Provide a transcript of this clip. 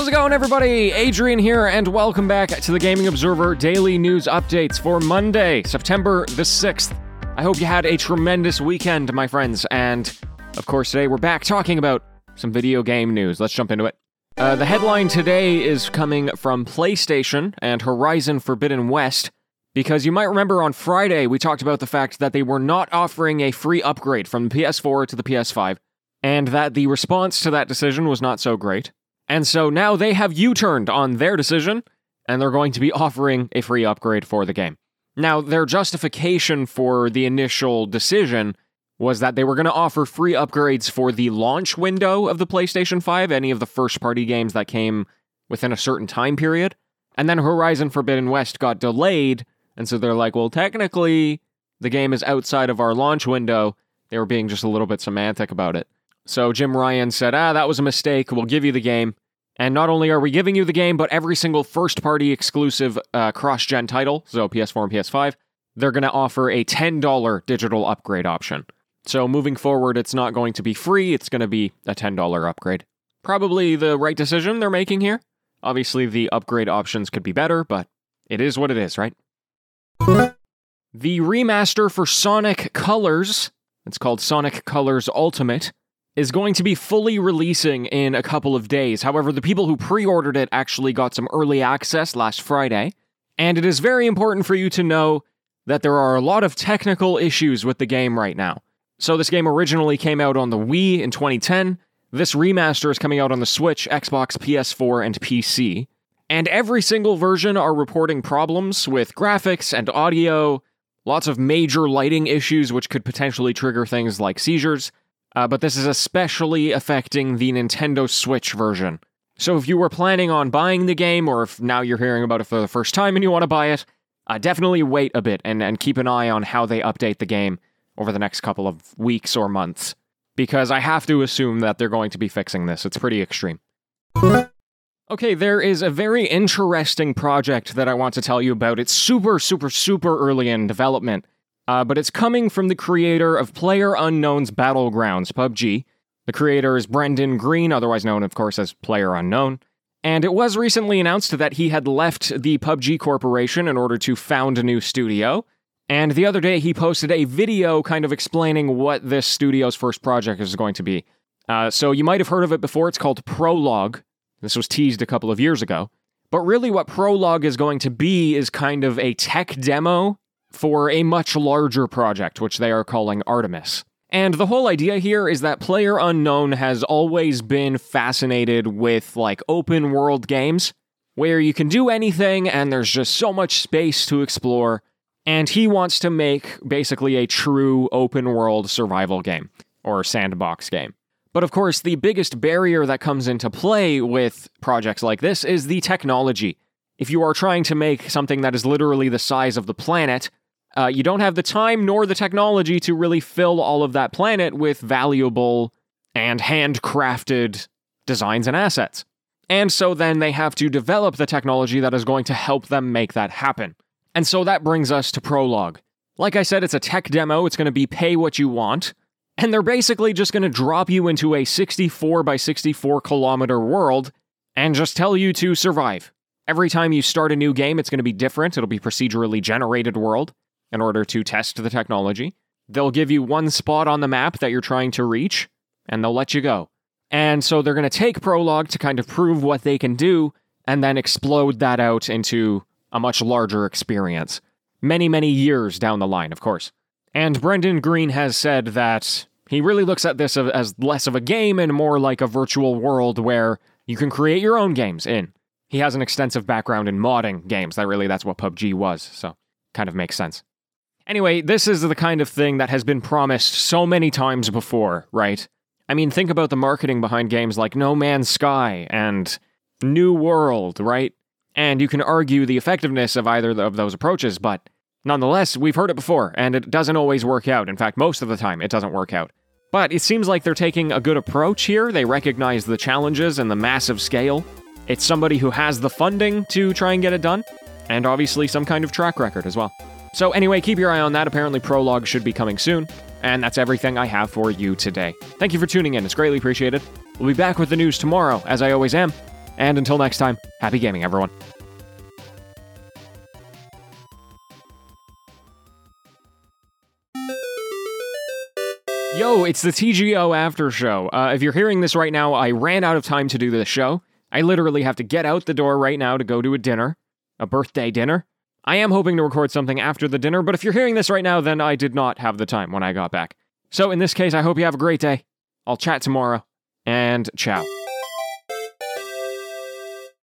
How's it going, everybody? Adrian here, and welcome back to the Gaming Observer Daily News Updates for Monday, September the 6th. I hope you had a tremendous weekend, my friends, and of course, today we're back talking about some video game news. Let's jump into it. Uh, the headline today is coming from PlayStation and Horizon Forbidden West, because you might remember on Friday we talked about the fact that they were not offering a free upgrade from the PS4 to the PS5, and that the response to that decision was not so great. And so now they have U turned on their decision, and they're going to be offering a free upgrade for the game. Now, their justification for the initial decision was that they were going to offer free upgrades for the launch window of the PlayStation 5, any of the first party games that came within a certain time period. And then Horizon Forbidden West got delayed, and so they're like, well, technically, the game is outside of our launch window. They were being just a little bit semantic about it. So Jim Ryan said, ah, that was a mistake. We'll give you the game. And not only are we giving you the game, but every single first party exclusive uh, cross gen title, so PS4 and PS5, they're going to offer a $10 digital upgrade option. So moving forward, it's not going to be free, it's going to be a $10 upgrade. Probably the right decision they're making here. Obviously, the upgrade options could be better, but it is what it is, right? The remaster for Sonic Colors, it's called Sonic Colors Ultimate, is going to be fully releasing in a couple of days. However, the people who pre ordered it actually got some early access last Friday. And it is very important for you to know that there are a lot of technical issues with the game right now. So, this game originally came out on the Wii in 2010. This remaster is coming out on the Switch, Xbox, PS4, and PC. And every single version are reporting problems with graphics and audio, lots of major lighting issues, which could potentially trigger things like seizures. Uh, but this is especially affecting the Nintendo Switch version. So if you were planning on buying the game, or if now you're hearing about it for the first time and you want to buy it, uh, definitely wait a bit and, and keep an eye on how they update the game over the next couple of weeks or months. Because I have to assume that they're going to be fixing this. It's pretty extreme. Okay, there is a very interesting project that I want to tell you about. It's super, super, super early in development. Uh, but it's coming from the creator of PlayerUnknown's Battlegrounds, PUBG. The creator is Brendan Greene, otherwise known, of course, as PlayerUnknown. And it was recently announced that he had left the PUBG Corporation in order to found a new studio. And the other day, he posted a video kind of explaining what this studio's first project is going to be. Uh, so you might have heard of it before. It's called Prologue. This was teased a couple of years ago. But really, what Prologue is going to be is kind of a tech demo for a much larger project, which they are calling Artemis. And the whole idea here is that PlayerUnknown has always been fascinated with like open world games where you can do anything and there's just so much space to explore. And he wants to make basically a true open world survival game or sandbox game. But of course, the biggest barrier that comes into play with projects like this is the technology. If you are trying to make something that is literally the size of the planet, uh, you don't have the time nor the technology to really fill all of that planet with valuable and handcrafted designs and assets. And so then they have to develop the technology that is going to help them make that happen. And so that brings us to Prologue. Like I said, it's a tech demo, it's going to be pay what you want. And they're basically just going to drop you into a 64 by 64 kilometer world and just tell you to survive. Every time you start a new game, it's going to be different. It'll be procedurally generated world in order to test the technology. They'll give you one spot on the map that you're trying to reach, and they'll let you go. And so they're going to take Prologue to kind of prove what they can do, and then explode that out into a much larger experience. Many, many years down the line, of course. And Brendan Greene has said that he really looks at this as less of a game and more like a virtual world where you can create your own games in. He has an extensive background in modding games. That really that's what PUBG was, so kind of makes sense. Anyway, this is the kind of thing that has been promised so many times before, right? I mean, think about the marketing behind games like No Man's Sky and New World, right? And you can argue the effectiveness of either of those approaches, but nonetheless, we've heard it before, and it doesn't always work out. In fact, most of the time, it doesn't work out. But it seems like they're taking a good approach here. They recognize the challenges and the massive scale. It's somebody who has the funding to try and get it done, and obviously some kind of track record as well. So, anyway, keep your eye on that. Apparently, Prologue should be coming soon. And that's everything I have for you today. Thank you for tuning in, it's greatly appreciated. We'll be back with the news tomorrow, as I always am. And until next time, happy gaming, everyone. Yo, it's the TGO after show. Uh, if you're hearing this right now, I ran out of time to do this show. I literally have to get out the door right now to go to a dinner, a birthday dinner. I am hoping to record something after the dinner, but if you're hearing this right now, then I did not have the time when I got back. So in this case, I hope you have a great day. I'll chat tomorrow, and ciao.